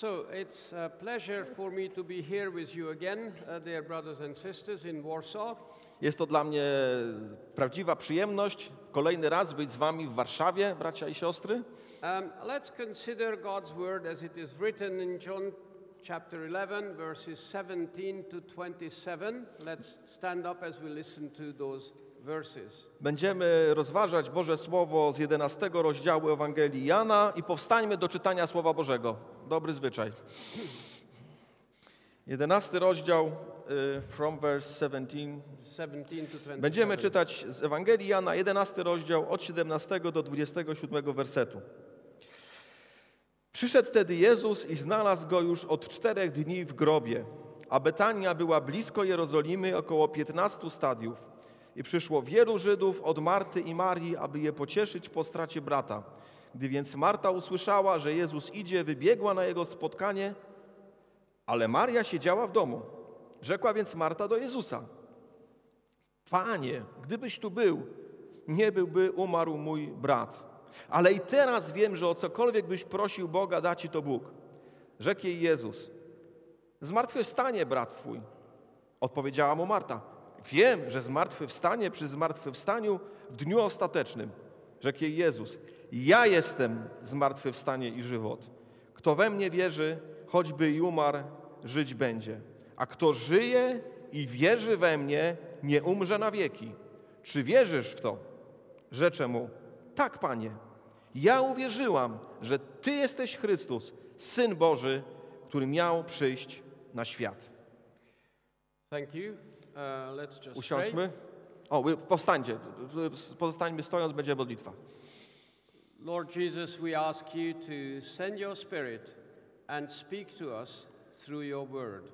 So it's a pleasure for me to be here with you again, uh, dear brothers and sisters in Warsaw. Jest to dla mnie prawdziwa przyjemność kolejny raz być z Wami w Warszawie, bracia i siostry. Um, let's consider God's word as it is written in John chapter 11, verses 17 to 27. Let's stand up as we listen to those. Będziemy rozważać Boże Słowo z 11 rozdziału Ewangelii Jana i powstańmy do czytania Słowa Bożego. Dobry zwyczaj. 11 rozdział, y, from verse 17. 17 to 27. Będziemy czytać z Ewangelii Jana, 11 rozdział, od 17 do 27 wersetu. Przyszedł wtedy Jezus i znalazł go już od czterech dni w grobie, a Betania była blisko Jerozolimy, około 15 stadiów. I przyszło wielu Żydów od Marty i Marii, aby je pocieszyć po stracie brata. Gdy więc Marta usłyszała, że Jezus idzie, wybiegła na jego spotkanie, ale Maria siedziała w domu. Rzekła więc Marta do Jezusa: Panie, gdybyś tu był, nie byłby umarł mój brat. Ale i teraz wiem, że o cokolwiek byś prosił Boga, da ci to Bóg. Rzekł jej Jezus: Zmartwychwstanie brat twój. Odpowiedziała mu Marta: Wiem, że zmartwychwstanie przy zmartwychwstaniu w dniu ostatecznym. Rzekł jej Jezus: Ja jestem zmartwychwstanie i żywot. Kto we mnie wierzy, choćby i umarł, żyć będzie. A kto żyje i wierzy we mnie, nie umrze na wieki. Czy wierzysz w to? Rzeczę mu: Tak, panie. Ja uwierzyłam, że ty jesteś Chrystus, syn Boży, który miał przyjść na świat. Thank you. Pray. Usiądźmy. O, powstańcie. Pozostańmy stojąc, będzie modlitwa. Lord Jesus, we ask you to send your spirit and speak to us through your word.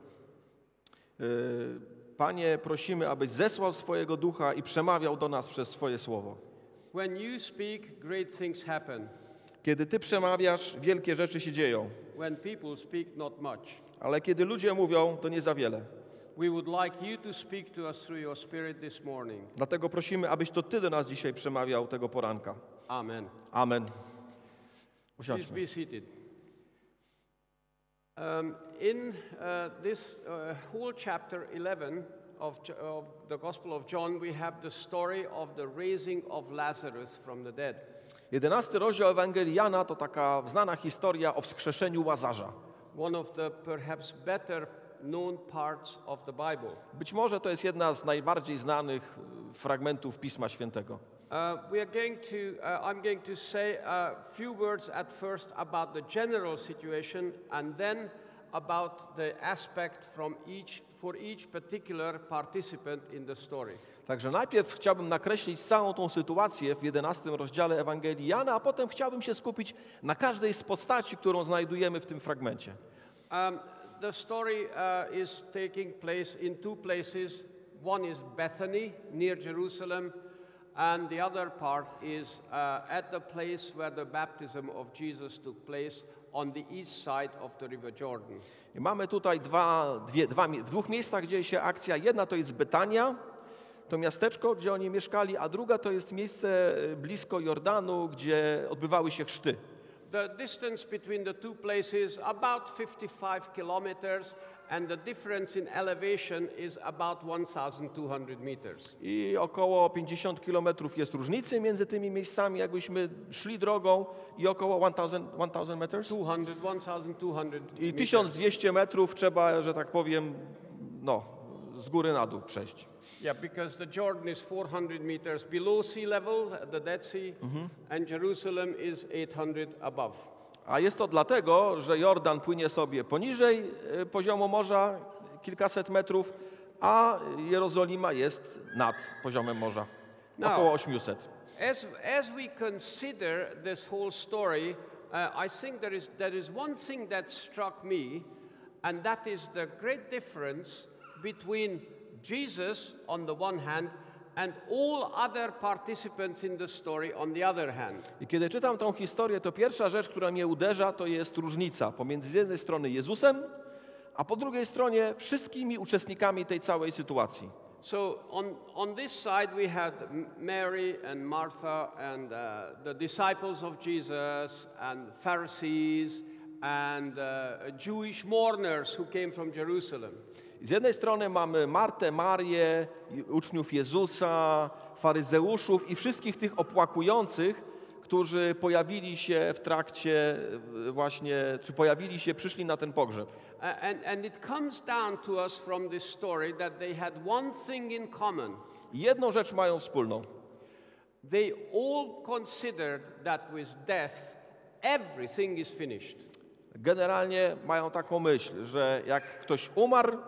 Yy, Panie, prosimy, abyś zesłał swojego ducha i przemawiał do nas przez swoje słowo. When you speak, great things happen. Kiedy Ty przemawiasz, wielkie rzeczy się dzieją, When people speak, not much. ale kiedy ludzie mówią, to nie za wiele. We would like you to speak to us through your spirit this morning. Dlatego prosimy, abyś to Ty do nas dzisiaj przemawiał tego poranka. Amen. Amen. Please Usiądźmy. be seated. Um, in uh, this uh, whole chapter 11 of, of the Gospel of John, we have the story of the raising of Lazarus from the dead. Jedenasty rozdział Ewangelii Jana to taka znana historia o wskrzeszeniu Łazarza. One of the perhaps better Być może to jest jedna z najbardziej znanych y, fragmentów Pisma Świętego. Uh, we are going to, uh, I'm going to say a few words at first about the general situation and then about the aspect from each, for each particular participant in the story. Także najpierw chciałbym nakreślić całą tą sytuację w 11 rozdziale Ewangelii Jana, a potem chciałbym się skupić na każdej z postaci, którą znajdujemy w tym fragmencie. Um, the story uh, is taking place in two places. One is Bethany near Jerusalem, and the other part is uh, at the place where the baptism of Jesus took place on the east side of the River Jordan. I mamy tutaj dwa, dwie, dwa, w dwóch miejscach dzieje się akcja. Jedna to jest Betania, to miasteczko, gdzie oni mieszkali, a druga to jest miejsce y, blisko Jordanu, gdzie odbywały się chrzty. The distance between the two places about 55 kilometers, and the difference in elevation is about 1,200 meters. I około 50 kilometrów jest różnicy między tymi miejscami, jakbyśmy szli drogą i około 1000, 1000 meters. 200, 1,200 I meters. 1200 metrów trzeba, że tak powiem, no, z góry na dół przejść. Yeah, because the Jordan is 400 meters below sea level, the Dead Sea, and Jerusalem is 800 above. A jest to dlatego, że Jordan płynie sobie poniżej y, poziomu morza kilkaset metrów, a Jerozolima jest nad poziomem morza, No. około 800. As, as we consider this whole story, uh, I think there is, there is one thing that struck me, and that is the great difference between Jesus on the one hand and all other participants in the story on the other hand. I kiedy czytam tą historię, to pierwsza rzecz, która mnie uderza, to jest różnica pomiędzy z jednej strony Jezusem, a po drugiej stronie wszystkimi uczestnikami tej całej sytuacji. So on, on this side we had Mary and Martha and uh, the disciples of Jesus and Pharisees and uh, Jewish mourners who came from Jerusalem. Z jednej strony mamy Martę, Marię, uczniów Jezusa, faryzeuszów i wszystkich tych opłakujących, którzy pojawili się w trakcie e, właśnie, czy pojawili się, przyszli na ten pogrzeb. And, and it comes down to us from this story that they had one thing in common. Jedną rzecz mają wspólną. They all considered that with death, everything is finished. Generalnie mają taką myśl, że jak ktoś umarł,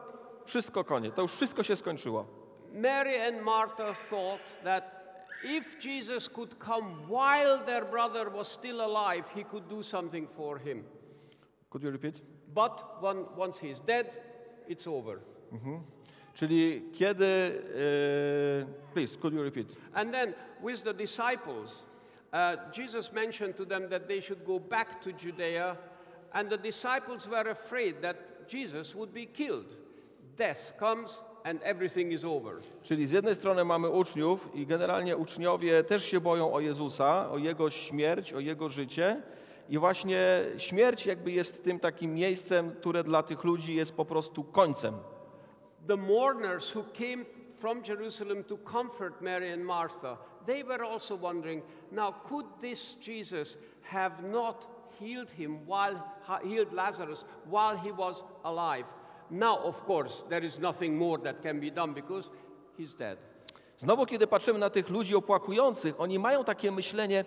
wszystko koniec, to już wszystko się skończyło. Mary and Martha thought that if Jesus could come while their brother was still alive, he could do something for him. Could you repeat? But one, once he's dead, it's over. Czyli kiedy, e, please, could you repeat? And then with the disciples, uh, Jesus mentioned to them that they should go back to Judea, and the disciples were afraid that Jesus would be killed. Death comes and everything is over. Czyli z jednej strony mamy uczniów i generalnie uczniowie też się boją o Jezusa, o Jego śmierć, o Jego życie. I właśnie śmierć jakby jest tym takim miejscem, które dla tych ludzi jest po prostu końcem. The mourners who came from Jerusalem to comfort Mary and Martha, they were also wondering, now could this Jesus have not healed him while healed Lazarus while he was alive? Now, of course, there is nothing more that can be done because he's dead. Znowu, kiedy patrzymy na tych ludzi opłakujących, oni mają takie myślenie,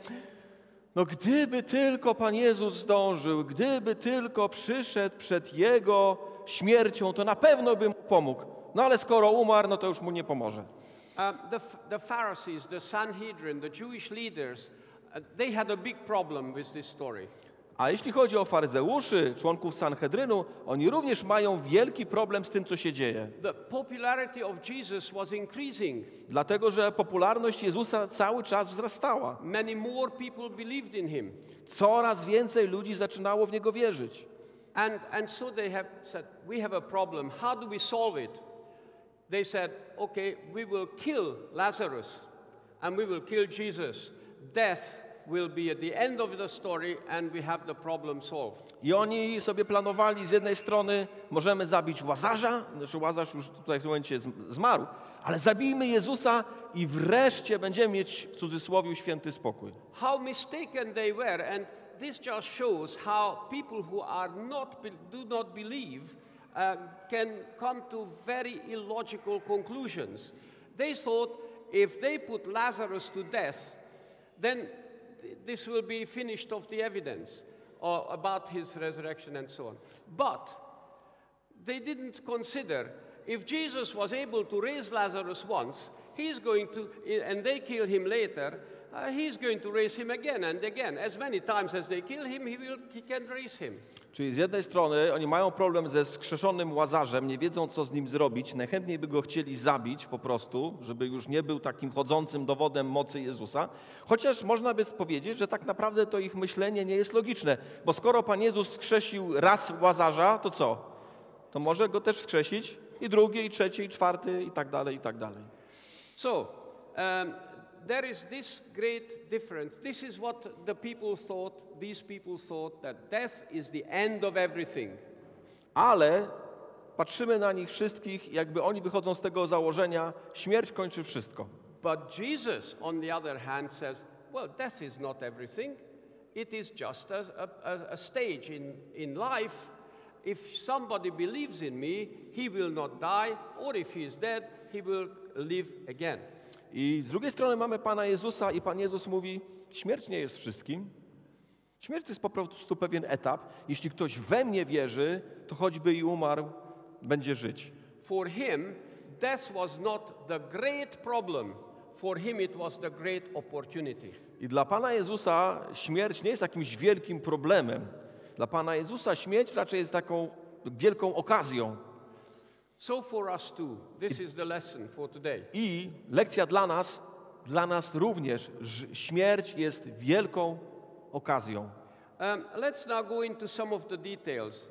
no gdyby tylko Pan Jezus zdążył, gdyby tylko przyszedł przed Jego śmiercią, to na pewno by mu pomógł. No ale skoro umarł, no to już mu nie pomoże. Um, the, the Pharisees, the Sanhedrin, the Jewish leaders, uh, they had a big problem with this story. A jeśli chodzi o faryzeuszy, członków Sanhedrynu, oni również mają wielki problem z tym, co się dzieje. The popularity of Jesus was increasing. Dlatego, że popularność Jezusa cały czas wzrastała. Many more people believed in him. Coraz więcej ludzi zaczynało w Niego wierzyć. And, and so they have said, We have a problem. How do we solve it? They said, Okay, we will kill Lazarus and we will kill Jesus. Death will be at the end of the story and we have the problem solved. I oni sobie planowali z jednej strony, możemy zabić Łazarza, znaczy Łazarz już tutaj w tym momencie zmarł, ale zabijmy Jezusa i wreszcie będziemy mieć w cudzysłowie święty spokój. How mistaken they were, and this just shows how people who are not, do not believe uh, can come to very illogical conclusions. They thought if they put Lazarus to death, then th- this will be finished of the evidence uh, about his resurrection and so on. But they didn't consider if Jesus was able to raise Lazarus once, he's going to, and they kill him later, he's going to raise him again and again. As many times as they kill him, he, will, he can raise him. Czyli z jednej strony oni mają problem ze wskrzeszonym Łazarzem, nie wiedzą co z nim zrobić, najchętniej by go chcieli zabić po prostu, żeby już nie był takim chodzącym dowodem mocy Jezusa. Chociaż można by powiedzieć, że tak naprawdę to ich myślenie nie jest logiczne, bo skoro Pan Jezus wskrzesił raz Łazarza, to co? To może go też wskrzesić i drugi, i trzeci, i czwarty, i tak dalej, i tak dalej. So, um, there is this great difference. This is what the people thought, these people thought, that death is the end of everything. Ale patrzymy na nich wszystkich, jakby oni wychodzą z tego założenia, śmierć kończy wszystko. But Jesus, on the other hand, says, well, death is not everything. It is just a, a, a- stage in, in life. If somebody believes in me, he will not die, or if he is dead, he will live again. I z drugiej strony mamy Pana Jezusa i Pan Jezus mówi, śmierć nie jest wszystkim. Śmierć to jest po prostu pewien etap. Jeśli ktoś we mnie wierzy, to choćby i umarł, będzie żyć. For him, death was not the great problem. For him, it was the great opportunity. I dla Pana Jezusa śmierć nie jest jakimś wielkim problemem. Dla Pana Jezusa śmierć raczej jest taką wielką okazją. So for us too, this is the lesson for today. I lekcja dla nas, dla nas również, że śmierć jest wielką okazją. Um, let's now go into some of the details.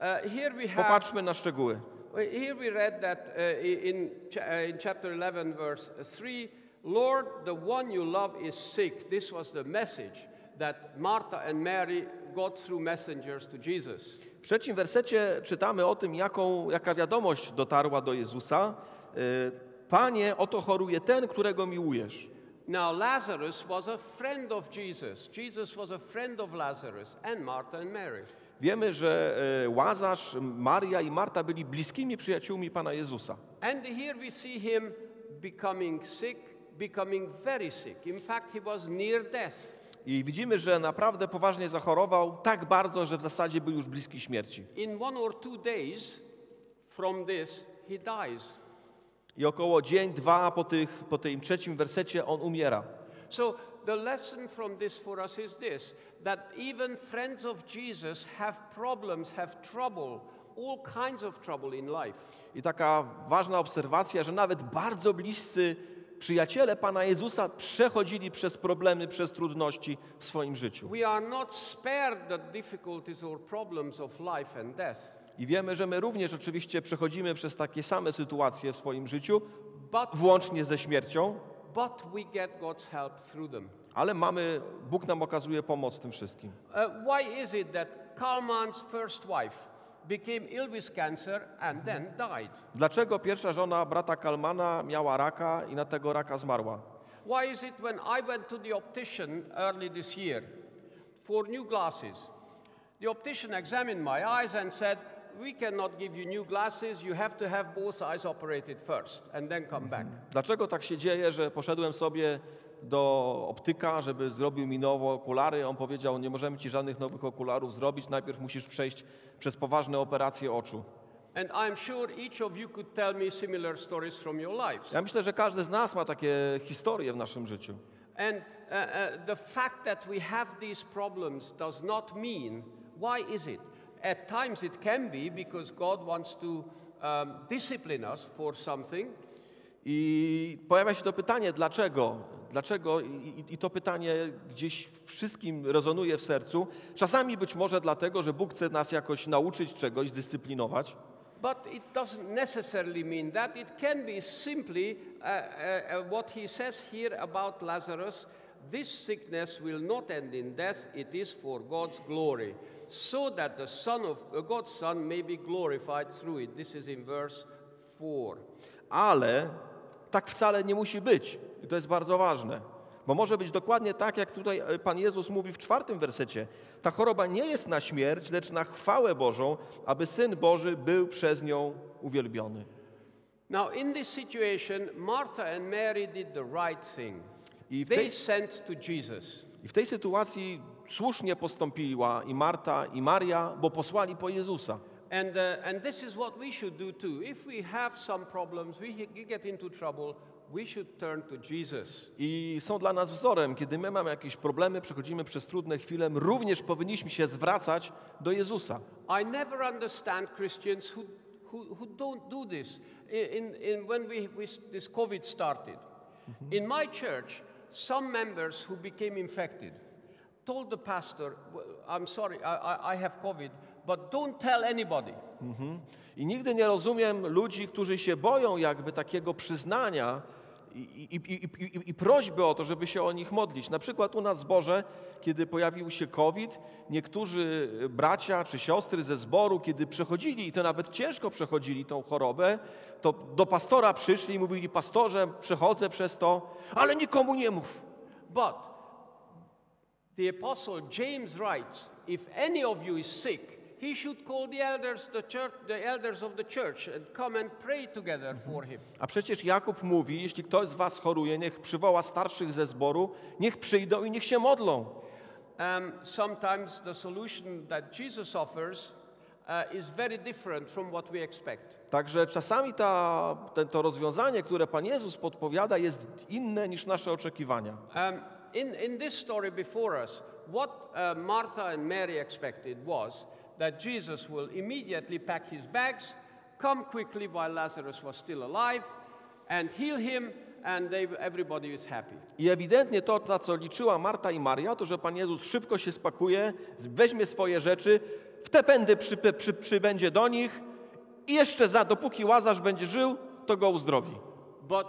Uh, here we have. Popatrzmy na szczegóły. Here we read that uh, in, uh, in chapter 11, verse 3 Lord, the one you love is sick. This was the message that Martha and Mary got through messengers to Jesus. W trzecim wersecie czytamy o tym, jaką, jaka wiadomość dotarła do Jezusa. Y, Panie, oto choruje ten, którego miłujesz. Now, Lazarus was a friend of Jesus. Jesus was a friend of Lazarus and Martha and Mary. Wiemy, że y, Łazarz, Maria i Marta byli bliskimi przyjaciółmi Pana Jezusa. And here we see him becoming sick, becoming very sick. In fact, he was near death. I widzimy, że naprawdę poważnie zachorował, tak bardzo, że w zasadzie był już bliski śmierci. In one or two days from this, he dies. I około dzień, dwa po, tych, po tym trzecim wersecie on umiera. So, the lesson from this for us is this that even friends of Jesus have problems, have trouble, all kinds of trouble in life. I taka ważna obserwacja, że nawet bardzo bliscy przyjaciele Pana Jezusa przechodzili przez problemy, przez trudności w swoim życiu. I wiemy, że my również oczywiście przechodzimy przez takie same sytuacje w swoim życiu, but, włącznie ze śmiercią, ale mamy, Bóg nam okazuje pomoc w tym wszystkim. Uh, why is it that first wife became ill with cancer and then died? Dlaczego pierwsza żona brata Kalmana miała raka i na tego raka zmarła? Why is it when I went to the optician early this year for new glasses, the optician examined my eyes and said, We cannot give you new glasses, you have to have both eyes operated first and then come back. Dlaczego tak się dzieje, że poszedłem sobie do optyka, żeby zrobił mi nowe okulary? On powiedział, nie możemy ci żadnych nowych okularów zrobić, najpierw musisz przejść przez poważne operacje oczu. And I'm sure each of you could tell me similar stories from your lives. Ja myślę, że każdy z nas ma takie historie w naszym życiu. And uh, uh, the fact that we have these problems does not mean, why is it? At times it can be because God wants to um, discipline us for something, I pojawia się to pytanie, dlaczego? Dlaczego? I, i- to pytanie gdzieś wszystkim rezonuje w sercu. Czasami być może dlatego, że Bóg chce nas jakoś nauczyć czegoś, zdyscyplinować. but it doesn't necessarily mean that. It can be simply uh, uh, uh, what he says here about Lazarus this sickness will not end in death, it is for God's glory, so that the Son of uh, God's Son may be glorified through it. This is in verse 4. Ale tak wcale nie musi być. I to jest bardzo ważne. Bo może być dokładnie tak, jak tutaj e, Pan Jezus mówi w czwartym wersecie. Ta choroba nie jest na śmierć, lecz na chwałę Bożą, aby Syn Boży był przez nią uwielbiony. Now, in this situation, Martha and Mary did the right thing. I w They tej, sent to Jesus. I w tej sytuacji słusznie postąpiła i Marta, i Maria, bo posłali po Jezusa. And, uh, and this is what we should do too. If we have some problems, we get into trouble, we should turn to Jesus. I są dla nas wzorem. Kiedy my mamy jakieś problemy, przechodzimy przez trudne chwile, również powinniśmy się zwracać do Jezusa. I never understand Christians who, who, who don't do this. In, in, when we, we, this COVID started, in my church, some members who became infected told the pastor, "Well, I'm sorry, I, I have COVID, but don't tell anybody. I nigdy nie rozumiem ludzi, którzy się boją jakby takiego przyznania i, i, i, i prośby o to, żeby się o nich modlić. Na przykład u nas w zborze, kiedy pojawił się COVID, niektórzy bracia czy siostry ze zboru, kiedy przechodzili, i to nawet ciężko przechodzili tą chorobę, to do pastora przyszli i mówili, pastorze, przechodzę przez to, ale nikomu nie mów. But the apostle James writes, if any of you is sick, he should call the elders, the church, the elders of the church, and come and pray together for him. A przecież Jakub mówi, jeśli ktoś z was choruje, niech przywoła starszych ze zboru, niech przyjdą i niech się modlą. Um, sometimes the solution that Jesus offers uh, is very different from what we expect. Także czasami ta, te, to rozwiązanie, które Pan Jezus podpowiada, jest inne niż nasze oczekiwania. Um, in, in this story before us, what uh, Martha and Mary expected was that Jesus will immediately pack his bags, come quickly while Lazarus was still alive, and heal him, and they, everybody is happy. I ewidentnie to, na co liczyła Marta i Maria, to że Pan Jezus szybko się spakuje, weźmie swoje rzeczy, w te pędy przy, przy, przybędzie do nich i jeszcze za, dopóki Łazarz będzie żył, to go uzdrowi. But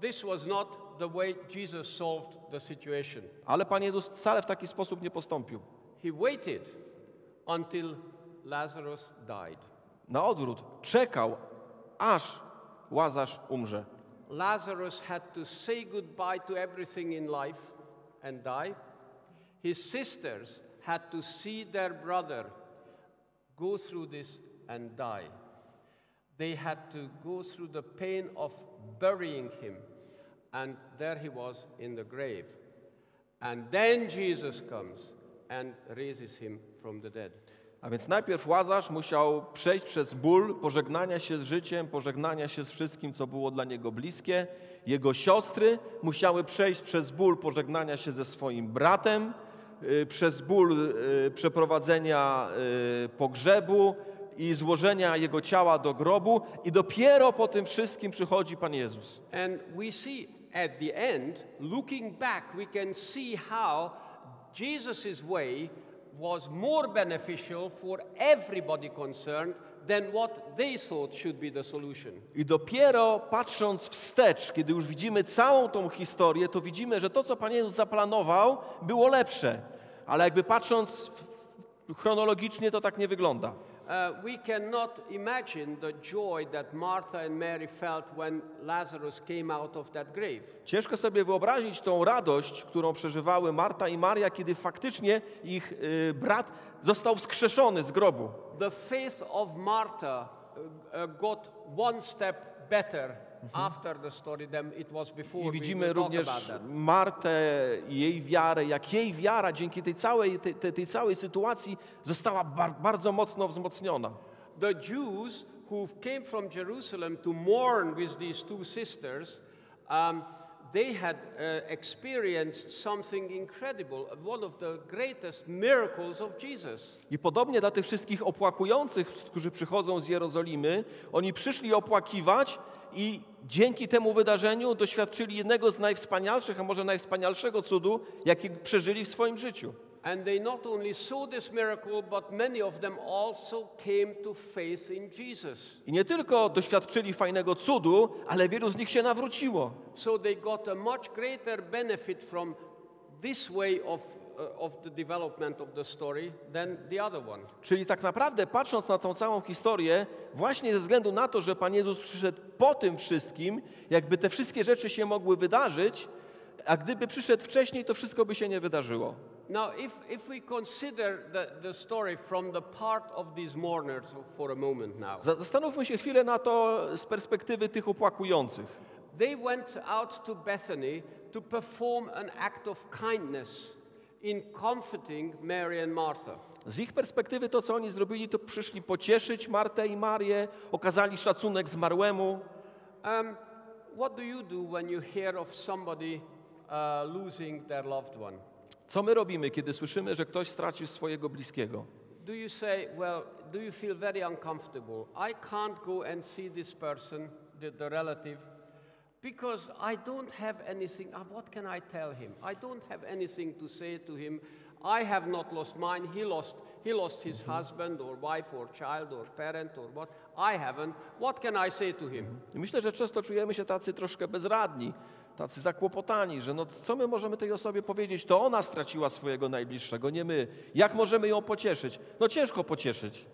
this was not the way Jesus solved the situation. Ale Pan Jezus wcale w taki sposób nie postąpił. he waited until Lazarus died. Na odwrót, czekał, aż Łazarz umrze. Lazarus had to say goodbye to everything in life and die. His sisters had to see their brother go through this and die. They had to go through the pain of burying him, and there he was in the grave. And then Jesus comes and raises him from the dead. A więc najpierw Łazarz musiał przejść przez ból pożegnania się z życiem, pożegnania się z wszystkim, co było dla niego bliskie. Jego siostry musiały przejść przez ból pożegnania się ze swoim bratem, y, przez ból y, przeprowadzenia y, pogrzebu i złożenia jego ciała do grobu. I dopiero po tym wszystkim przychodzi Pan Jezus. And we see at the end, looking back, we can see how Jesus' way was more beneficial for everybody concerned than what they thought should be the solution. I dopiero patrząc wstecz, kiedy już widzimy całą tą historię, to widzimy, że to, co Pan Jezus zaplanował, było lepsze. Ale jakby patrząc chronologicznie, to tak nie wygląda. Uh, we cannot imagine the joy that Martha and Mary felt when Lazarus came out of that grave. Ciężko sobie wyobrazić tą radość, którą przeżywały Marta i Maria, kiedy faktycznie ich y, brat został wskrzeszony z grobu. The faith of Martha uh, got one step better after the story than it was before. I widzimy również. Martę i jej wiarę, jak jej wiara dzięki tej całej, tej, tej całej sytuacji została bar, bardzo mocno wzmocniona. The Jews who came from Jerusalem to mourn with these two sisters, um, they had uh, experienced something incredible, one of the greatest miracles of Jesus. I podobnie dla tych wszystkich opłakujących, którzy przychodzą z Jerozolimy, oni przyszli opłakiwać i dzięki temu wydarzeniu doświadczyli jednego z najwspanialszych, a może najwspanialszego cudu, jaki przeżyli w swoim życiu. And they not only saw this miracle, but many of them also came to faith in Jesus. I nie tylko doświadczyli fajnego cudu, ale wielu z nich się nawróciło. So they got a much greater benefit from this way of, of the development of the story than the other one. Czyli tak naprawdę patrząc na tą całą historię, właśnie ze względu na to, że Pan Jezus przyszedł po tym wszystkim, jakby te wszystkie rzeczy się mogły wydarzyć, a gdyby przyszedł wcześniej, to wszystko by się nie wydarzyło. Now, if, if we consider the, the story from the part of these mourners for a moment now, Za- Zastanówmy się chwilę na to z perspektywy tych opłakujących. they went out to Bethany to perform an act of kindness in comforting Mary and Martha. Z ich perspektywy to, co oni zrobili, to przyszli pocieszyć Martę i Marię, okazali szacunek zmarłemu. Um, what do you do when you hear of somebody uh, losing their loved one? Co my robimy, kiedy słyszymy, że ktoś stracił swojego bliskiego? Do you say, well, do you feel very uncomfortable? I can't go and see this person, the, the relative, because I don't have anything. uh, What can I tell him? I don't have anything to say to him. I have not lost mine. He lost, he lost his husband or wife or child or parent or what. I haven't. What can I say to him? I myślę, że często czujemy się tacy troszkę bezradni, tacy zakłopotani, że no co my możemy tej osobie powiedzieć? To ona straciła swojego najbliższego, nie my. Jak możemy ją pocieszyć? No ciężko pocieszyć.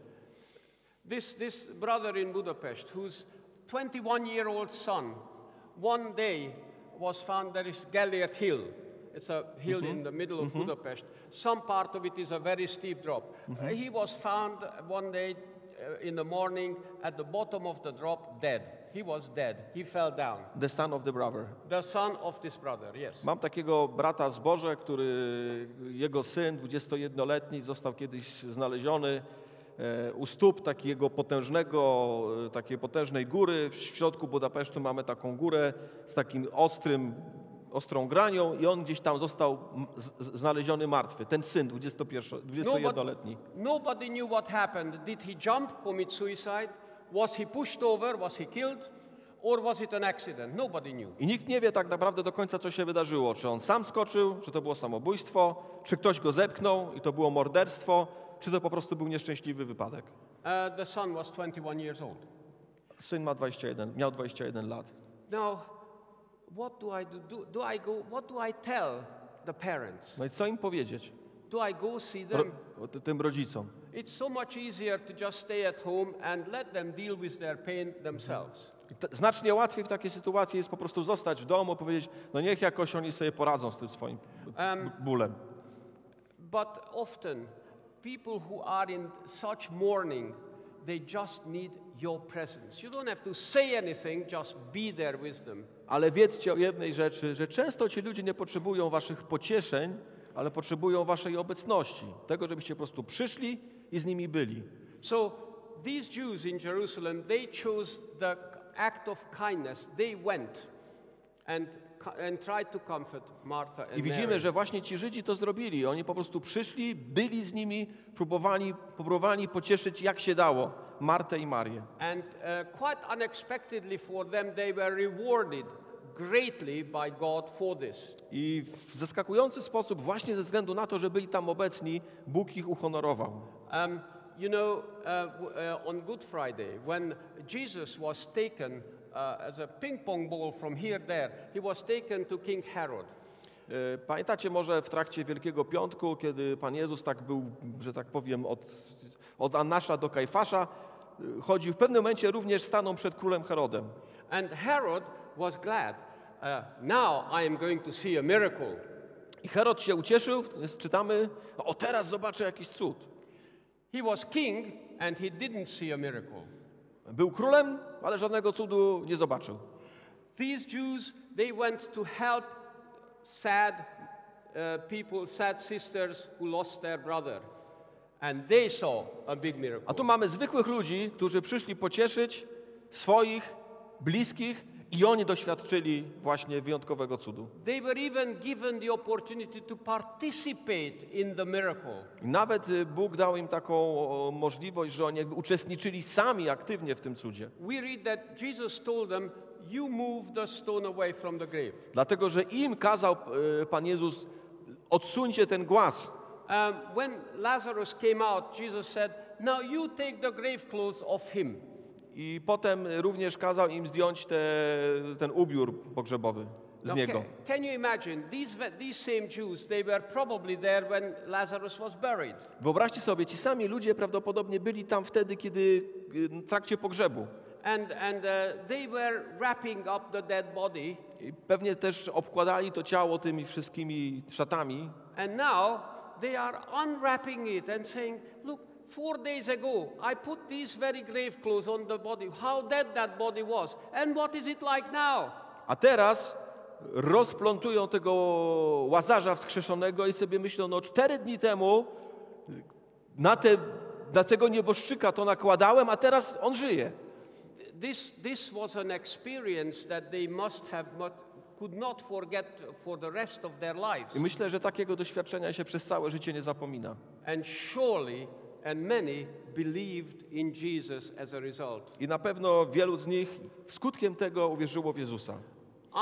This, this brother in Budapest, whose 21 year old son, one day was found there is Gellert Hill. It's a hill in the middle of Budapest. Some part of it is a very steep drop. Uh, he was found one day uh, in the morning at the bottom of the drop, dead. He was dead. He fell down. The son of the brother. The son of this brother, yes. Mam takiego brata w zborze, który, jego syn, 21-letni, został kiedyś znaleziony u stóp takiego potężnego, e, takiej potężnej góry. W środku Budapesztu mamy taką górę z takim ostrym, ostrą granią i on gdzieś tam został znaleziony martwy. Ten syn, 21 21-letni. nobody knew what happened. Did he jump, commit suicide? Was he pushed over? Was he killed? Or was it an accident? Nobody knew. I nikt nie wie tak naprawdę do końca, co się wydarzyło. Czy on sam skoczył, czy to było samobójstwo, czy ktoś go zepchnął i to było morderstwo, czy to po prostu był nieszczęśliwy wypadek. Uh, the son was 21 years old. Syn ma 21, miał 21 lat. Now, what do I do? do? Do I go? What do I tell the parents? No i co im powiedzieć? do I go see ro, them? tym rodzicom. It's so much easier to just stay at home and let them deal with their pain themselves. Te- Znacznie łatwiej w takiej sytuacji jest po prostu zostać w domu, powiedzieć, no niech jakoś oni sobie poradzą z tym swoim Em, bólem. But often, people who are in such mourning, they just need your presence. You don't have to say anything, just be there with them. Ale wiedzcie o jednej rzeczy, że często ci ludzie nie potrzebują waszych pocieszeń, ale potrzebują waszej obecności. Tego, żebyście po prostu przyszli i z nimi byli. So these Jews in Jerusalem, they chose the act of kindness. They went and, co- and tried to comfort Martha and I widzimy, że właśnie ci Żydzi to zrobili. Oni po prostu przyszli, byli z nimi, próbowali, próbowali pocieszyć jak się dało Martę i Marię. And uh, quite unexpectedly for them, they were rewarded greatly by God for this. I w zaskakujący sposób, właśnie ze względu na to, że byli tam obecni, Bóg ich uhonorował. Um, you know, uh, uh, on Good Friday, when Jesus was taken uh, as a ping pong ball from here there, he was taken to King Herod. E, Pamiętacie może w trakcie Wielkiego Piątku, kiedy Pan Jezus tak był, że tak powiem, od, od Annasza do Kajfasza, e, chodził w pewnym momencie również stanął przed królem Herodem. And Herod was glad. Uh, now I am going to see a miracle. I Herod się ucieszył, czytamy, o teraz zobaczę jakiś cud. He was king and he didn't see a miracle. Był królem, ale żadnego cudu nie zobaczył. These Jews, they went to help sad uh, people, sad sisters who lost their brother. And they saw a big miracle. A tu mamy zwykłych ludzi, którzy przyszli pocieszyć swoich bliskich i oni doświadczyli właśnie wyjątkowego cudu. They were even given the opportunity to participate in the miracle. I nawet Bóg dał im taką możliwość, że oni uczestniczyli sami aktywnie w tym cudzie. We read that Jesus told them, You move the stone away from the grave. Dlatego, że im kazał y, Pan Jezus, odsuńcie ten głaz. Um, when Lazarus came out, Jesus said, Now you take the grave clothes off him. I potem również kazał im zdjąć te, ten ubiór pogrzebowy z Now, niego. ca- can you imagine? These, ve- these same Jews, they were probably there when Lazarus was buried. Wyobraźcie sobie, ci sami ludzie prawdopodobnie byli tam wtedy, kiedy y, w trakcie pogrzebu. And, and uh, they were wrapping up the dead body. I pewnie też obkładali to ciało tymi wszystkimi szatami. And now they are unwrapping it and saying, Look, four days ago, I put these very grave clothes on the body. How dead that body was. And what is it like now? A teraz rozplątują tego łazarza wskrzeszonego i sobie myślą, no cztery dni temu na, te, na tego nieboszczyka to nakładałem, a teraz on żyje. This, this was an experience that they must have, could not forget for the rest of their lives. I myślę, że takiego doświadczenia się przez całe życie nie zapomina. And surely, and many believed in Jesus as a result. I na pewno wielu z nich skutkiem tego uwierzyło w Jezusa.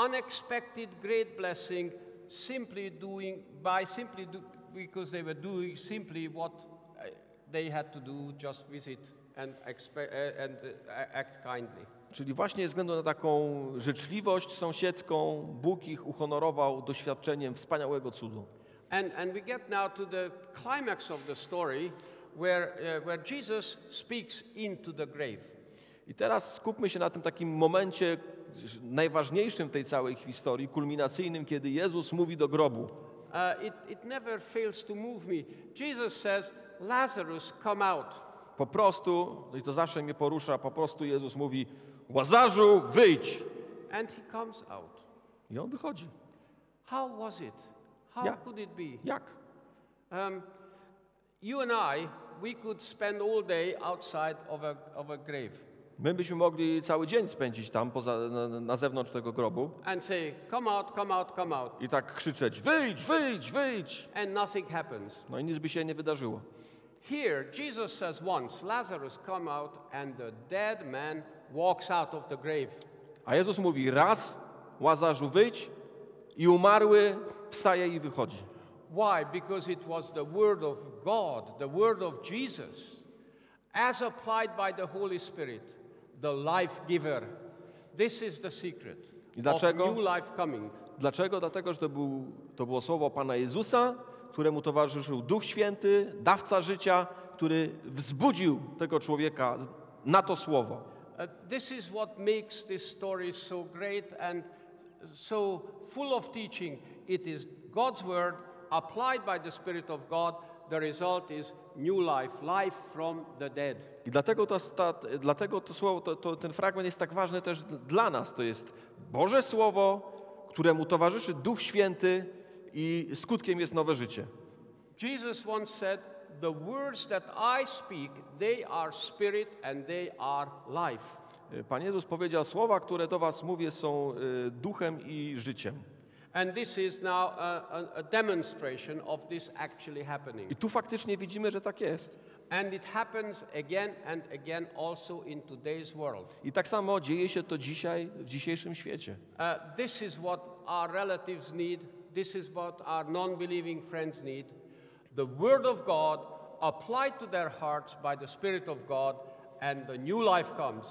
Unexpected great blessing simply doing, by simply do, because they were doing simply what uh, they had to do, just visit and, expe- uh, and uh, act kindly. Czyli właśnie ze względu na taką życzliwość sąsiedzką, Bóg ich uhonorował doświadczeniem wspaniałego cudu. And, and we get now to the climax of the story where, uh, where Jesus speaks into the grave. I teraz skupmy się na tym takim momencie najważniejszym tej całej historii, kulminacyjnym, kiedy Jezus mówi do grobu. Uh, it, it never fails to move me. Jesus says, Lazarus, come out. Po prostu, no i to zawsze mnie porusza, po prostu Jezus mówi, Łazarzu, wyjdź! And he comes out. I on wychodzi. How was it? How Yeah. could it be? Jak? Um, you and I, we could spend all day outside of a, of a grave My byśmy mogli cały dzień spędzić tam, poza, na, na zewnątrz tego grobu and say, come out, come out, come out. i tak krzyczeć, wyjdź, wyjdź, wyjdź! And nothing happens. No i nic by się nie wydarzyło. Here, Jesus says once, Lazarus, come out, and the dead man walks out of the grave. A Jezus mówi, raz, Łazarzu, wyjdź i umarły wstaje i wychodzi. Why? Because it was the Word of God, the Word of Jesus, as applied by the Holy Spirit, the life giver. This is the secret I of dlaczego? new life coming. Dlaczego? Dlatego, że to, był, to było słowo Pana Jezusa, któremu towarzyszył Duch Święty, dawca życia, który wzbudził tego człowieka na to słowo. Uh, this is what makes this story so great and so full of teaching. It is God's word applied by the Spirit of God. The result is new life, life from the dead. I dlatego to, ta, dlatego to słowo, to, to, ten fragment jest tak ważny też dla nas. To jest Boże Słowo, któremu towarzyszy Duch Święty i skutkiem jest nowe życie. Jesus once said, The words that I speak, they are spirit and they are life. Pan Jezus powiedział, słowa, które do was mówię, są y, duchem i życiem. And this is now a, a, demonstration of this actually happening. I tu faktycznie widzimy, że tak jest. And it happens again and again also in today's world. I tak samo dzieje się to dzisiaj w dzisiejszym świecie. Uh, this is what our relatives need. This is what our non believing friends need. The Word of God applied to their hearts by the Spirit of God, and the new life comes,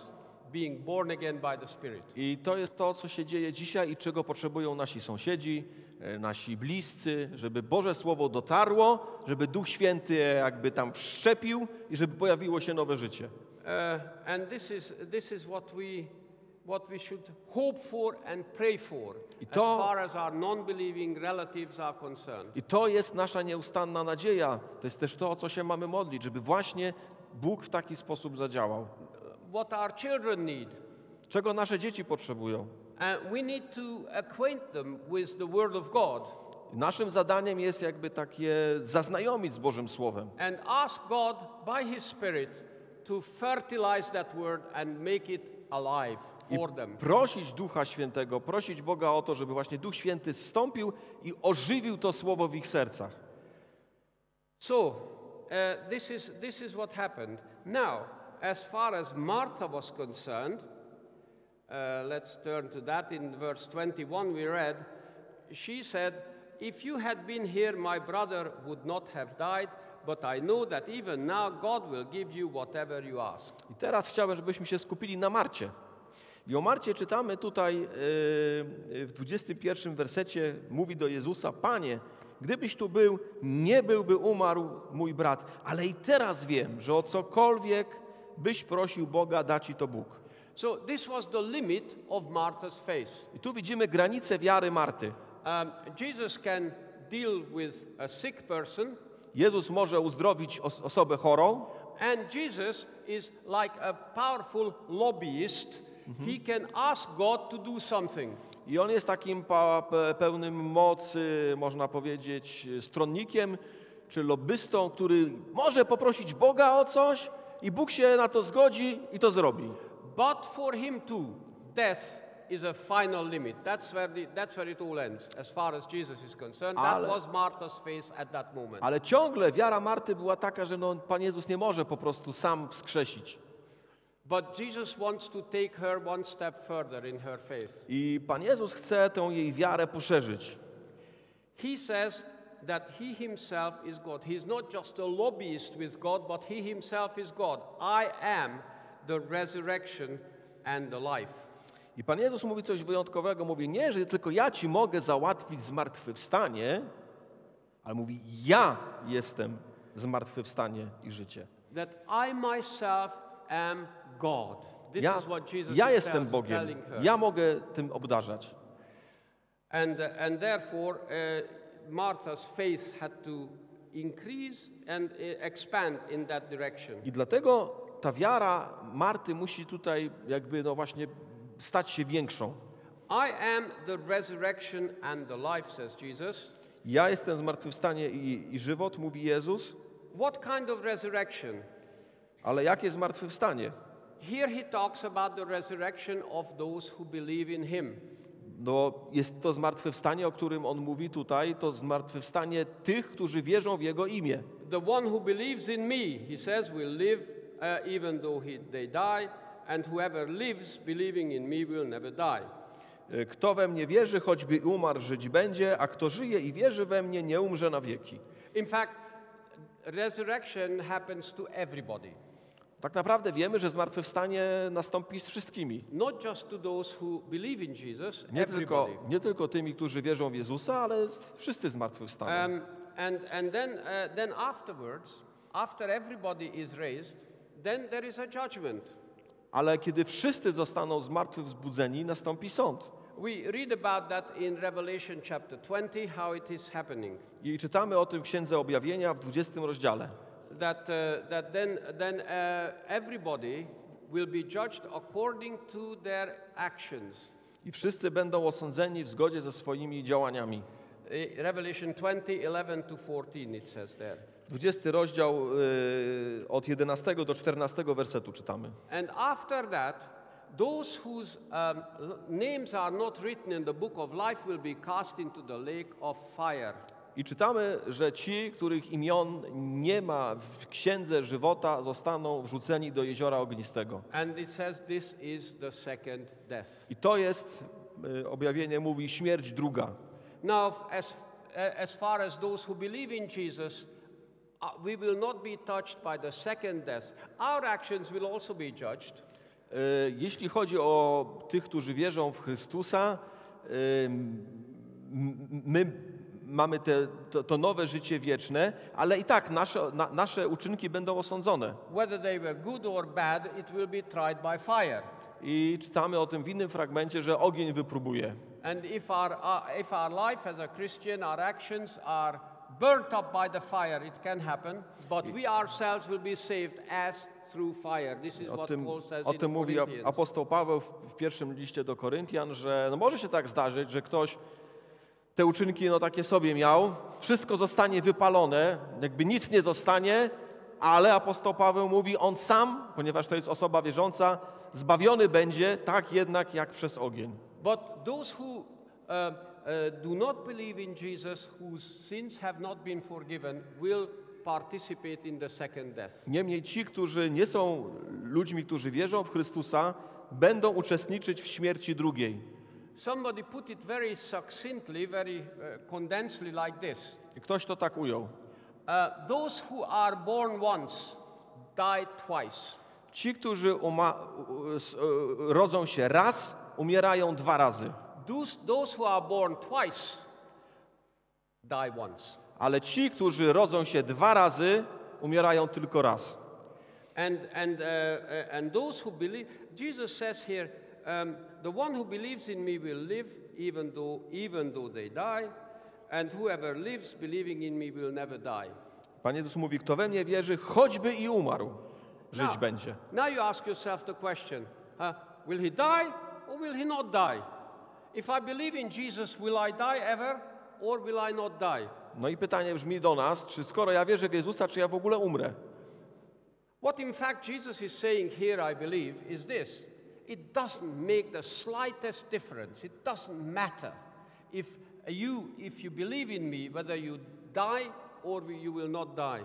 being born again by the Spirit. I to jest to, co się dzieje dzisiaj i czego potrzebują nasi sąsiedzi, e, nasi bliscy, żeby Boże Słowo dotarło, żeby Duch Święty jakby tam wszczepił i żeby pojawiło się nowe życie. Uh, and this is, this is what, we, what we should hope for and pray for I as to- far as our non believing relatives are concerned. I to jest nasza nieustanna nadzieja. To jest też to, o co się mamy modlić, żeby właśnie Bóg w taki sposób zadziałał. What our children need. Czego nasze dzieci potrzebują? And we need to acquaint them with the Word of God Naszym zadaniem jest jakby takie zaznajomić z Bożym Słowem. and ask God by His Spirit to fertilize that Word and make it alive I prosić Ducha Świętego, prosić Boga o to, żeby właśnie Duch Święty zstąpił i ożywił to Słowo w ich sercach. So, uh, this, is, this is what happened. Now, as far as Martha was concerned, uh, let's turn to that. In verse 21, we read, she said, If you had been here, my brother would not have died, but I know that even now God will give you whatever you ask. I teraz chciałbym, żebyśmy się skupili na Marcie. I o Marcie czytamy tutaj yy, w 21 wersecie, mówi do Jezusa, Panie, gdybyś tu był, nie byłby umarł mój brat, ale i teraz wiem, że o cokolwiek byś prosił Boga, da ci to Bóg. So, this was the limit of Martha's faith. I tu widzimy granicę wiary Marty. Um, Jesus can deal with a sick person, Jezus może uzdrowić os- osobę chorą, And Jesus is like a powerful lobbyist. He can ask God to do something. I on jest takim pełnym mocy, można powiedzieć, stronnikiem czy lobbystą, który może poprosić Boga o coś i Bóg się na to zgodzi i to zrobi. But for him too, death is a final limit. That's where, the, that's where it all ends, as far as Jesus is concerned. That Ale- was Martha's faith at that moment. Ale ciągle wiara Marty była taka, że no, Pan Jezus nie może po prostu sam wskrzesić. But Jesus wants to take her one step further in her faith. I Pan Jezus chce tę jej wiarę poszerzyć. He says that he himself is God. He's not just a lobbyist with God, but he himself is God. I am the resurrection and the life. I Pan Jezus mówi coś wyjątkowego. Mówi, nie, że tylko ja ci mogę załatwić zmartwychwstanie, ale mówi, ja jestem zmartwychwstanie i życie. that I myself am God. This Ja, is what Jesus ja is jestem Bogiem. Ja mogę tym obdarzać. And, and therefore, uh, Martha's faith had to increase and uh, expand in that direction. I dlatego ta wiara Marty musi tutaj jakby no właśnie stać się większą. I am the resurrection and the life, says Jesus. Ja jestem zmartwychwstanie i, i żywot, mówi Jezus, What kind of resurrection? ale jakie zmartwychwstanie? Here he talks about the resurrection of those who believe in him. No, jest to zmartwychwstanie, o którym on mówi tutaj, to zmartwychwstanie tych, którzy wierzą w Jego imię. The one who believes in me, he says, will live uh, even though he, they die, and whoever lives believing in me will never die. E, Kto we mnie wierzy, choćby umarł, żyć będzie, a kto żyje i wierzy we mnie, nie umrze na wieki. In fact, resurrection happens to everybody, Tak naprawdę wiemy, że zmartwychwstanie nastąpi z wszystkimi. Jesus, Nie tylko, nie tylko tymi, którzy wierzą w Jezusa, ale wszyscy zmartwychwstaną. Um, And, and then, uh, then afterwards, after everybody is raised, then there is a judgment. Ale kiedy wszyscy zostaną zmartwychwzbudzeni, nastąpi sąd. We read about that in Revelation chapter 20, how it is happening. I czytamy o tym w Księdze Objawienia w 20 rozdziale. That, uh, that then, then uh, everybody will be judged according to their actions. I wszyscy będą osądzeni w zgodzie ze swoimi działaniami. Revelation 20, 11 to 14, it says there. 20 rozdział y, od 11 do 14 wersetu czytamy. And after that, those whose um, names are not written in the book of life will be cast into the lake of fire. I czytamy, że ci, których imion nie ma w księdze żywota, zostaną wrzuceni do jeziora ognistego. And it says this is the second death. I to jest, y, objawienie mówi, śmierć druga. Now, as, as far as those who believe in Jesus, uh, we will not be touched by the second death. Our actions will also be judged. Y, Jeśli chodzi o tych, którzy wierzą w Chrystusa, y, my mamy te, to, to nowe życie wieczne, ale i tak nasze, na, nasze uczynki będą osądzone. Bad. I czytamy o tym w innym fragmencie, że ogień wypróbuje. And if our, uh, if our life as a Christian, our actions are burnt up by the fire, it can happen, but we ourselves will be saved as through fire. This is O what tym, Paul says o tym mówi apostoł Paweł w w pierwszym liście do Koryntian, że no może się tak zdarzyć, że ktoś te uczynki no takie sobie miał, wszystko zostanie wypalone, jakby nic nie zostanie, ale apostoł Paweł mówi, on sam, ponieważ to jest osoba wierząca, zbawiony będzie tak jednak jak przez ogień. But those who uh, uh, do not believe in Jesus, whose sins have not been forgiven, will participate in the second death. Niemniej ci, którzy nie są ludźmi, którzy wierzą w Chrystusa, będą uczestniczyć w śmierci drugiej. Somebody put it very succinctly, very uh, condensedly like this. I ktoś to tak ujął. Uh, those who are born once die twice. Ci, którzy uma, rodzą się raz, umierają dwa razy. Those, those who are born twice die once. Ale ci, którzy rodzą się dwa razy, umierają tylko raz. And, and, uh, uh, and those who believe, Jesus says here, um, the one who believes in me will live even though, even though they die, and whoever lives believing in me will never die. Pan Jezus mówi, kto we mnie wierzy, choćby i umarł, żyć Now- będzie. Now you ask yourself the question uh, will he die or will he not die? If I believe in Jesus, will I die ever or will I not die? No i pytanie brzmi do nas, czy skoro ja wierzę w Jezusa, czy ja w ogóle umrę? What in fact Jesus is saying here, I believe, is this it doesn't make the slightest difference. It doesn't matter if you, if you believe in me, whether you die or you will not die.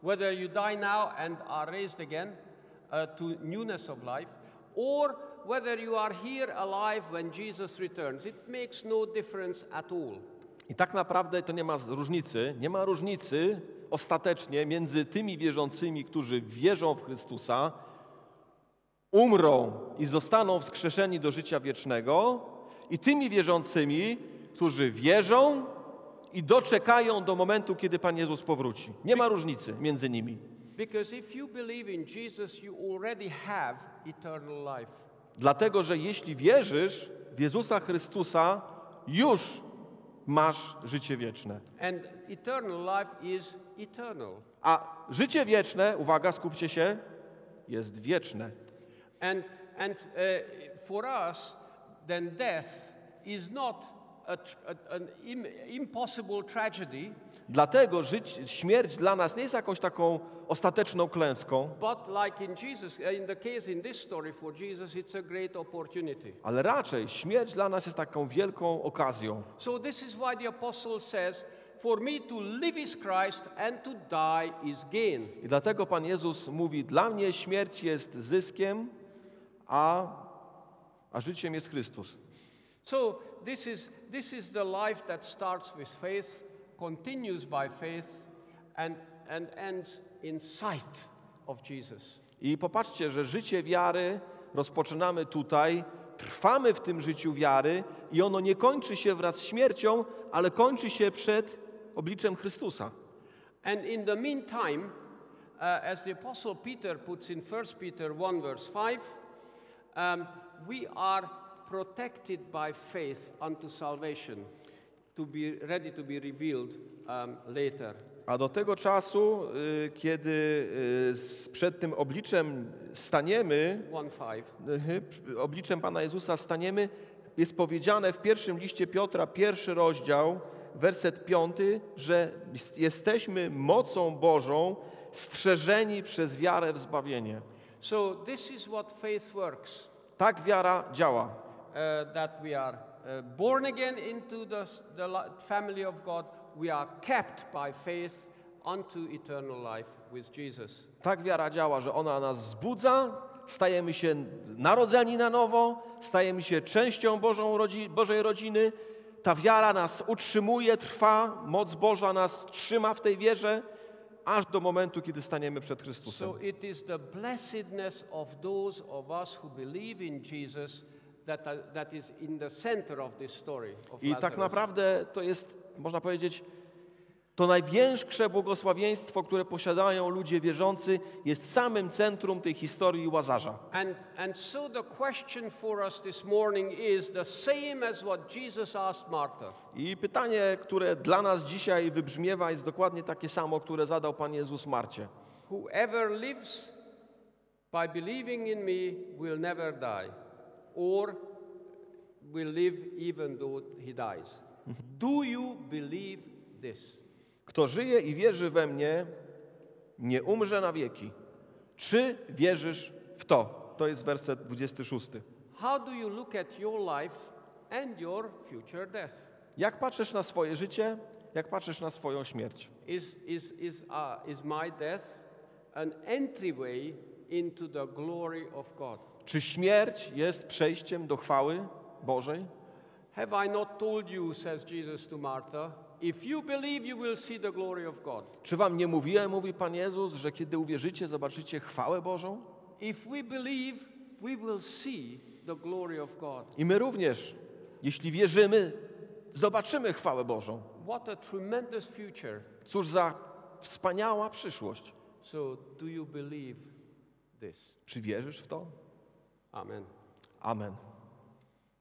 Whether you die now and are raised again uh, to newness of life, or whether you are here alive when Jesus returns. It makes no difference at all. I tak naprawdę to nie ma różnicy, nie ma różnicy ostatecznie między tymi wierzącymi, którzy wierzą w Chrystusa, umrą i zostaną wskrzeszeni do życia wiecznego, i tymi wierzącymi, którzy wierzą i doczekają do momentu, kiedy Pan Jezus powróci. Nie ma różnicy między nimi. Jesus. Dlatego, że jeśli wierzysz w Jezusa Chrystusa, już masz życie wieczne. A życie wieczne, uwaga, skupcie się, jest wieczne. And, and uh, for us, then death is not a, a- an im, impossible tragedy, Dlatego żyć, śmierć dla nas nie jest jakąś taką ostateczną klęską, ale raczej śmierć dla nas jest taką wielką okazją. So this is why the apostle says, For me to live is Christ and to die is gain. I dlatego Pan Jezus mówi, dla mnie śmierć jest zyskiem, a, a życiem jest Chrystus. So this is, this is the life that starts with faith, continues by faith, and, and ends in sight of Jesus. I popatrzcie, że życie wiary rozpoczynamy tutaj, trwamy w tym życiu wiary i ono nie kończy się wraz z śmiercią, ale kończy się przed obliczem Chrystusa. And in the meantime, uh, as the Apostle Peter puts in 1 Peter 1, verse 5, um, we are protected by faith unto salvation, to be ready to be revealed um, later. A do tego czasu, y, kiedy y, przed tym obliczem staniemy, 1 5. y, obliczem Pana Jezusa staniemy, jest powiedziane w pierwszym liście Piotra, pierwszy rozdział, werset piąty, że jest- jesteśmy mocą Bożą, strzeżeni przez wiarę w zbawienie. So, this is what faith works. Tak wiara działa. uh, that we are uh, born again into the, the family of God, we are kept by faith unto eternal life with Jesus. Tak wiara działa, że ona nas wzbudza, stajemy się narodzeni na nowo, stajemy się częścią Bożą, Bożej rodziny. Ta wiara nas utrzymuje, trwa, moc Boża nas trzyma w tej wierze, aż do momentu, kiedy staniemy przed Chrystusem. So it is the blessedness of those of us who believe in Jesus that, are, that is in the center of this story of I tak naprawdę to jest, można powiedzieć, to największe błogosławieństwo, które posiadają ludzie wierzący, jest w samym centrum tej historii Łazarza. And, and so the question for us this morning is the same as what Jesus asked Martha. I pytanie, które dla nas dzisiaj wybrzmiewa, jest dokładnie takie samo, które zadał Pan Jezus Marcie. Whoever lives by believing in me will never die, or will live even though he dies. Do you believe this? Kto żyje i wierzy we mnie, nie umrze na wieki. Czy wierzysz w to? To jest werset 26. How do you look at your life and your future death? Jak patrzysz na swoje życie? Jak patrzysz na swoją śmierć? Is, is, is, uh, is my death an entryway into the glory of God? Czy śmierć jest przejściem do chwały Bożej? Have I not told you, says Jesus to Martha, if you believe, you will see the glory of God? Czy wam nie mówiłem, mówi Pan Jezus, że kiedy uwierzycie, zobaczycie chwałę Bożą? If we believe, we will see the glory of God. I my również, jeśli wierzymy, zobaczymy chwałę Bożą. What a tremendous future. Cóż za wspaniała przyszłość. So, do you believe this? Czy wierzysz w to? Amen. Amen.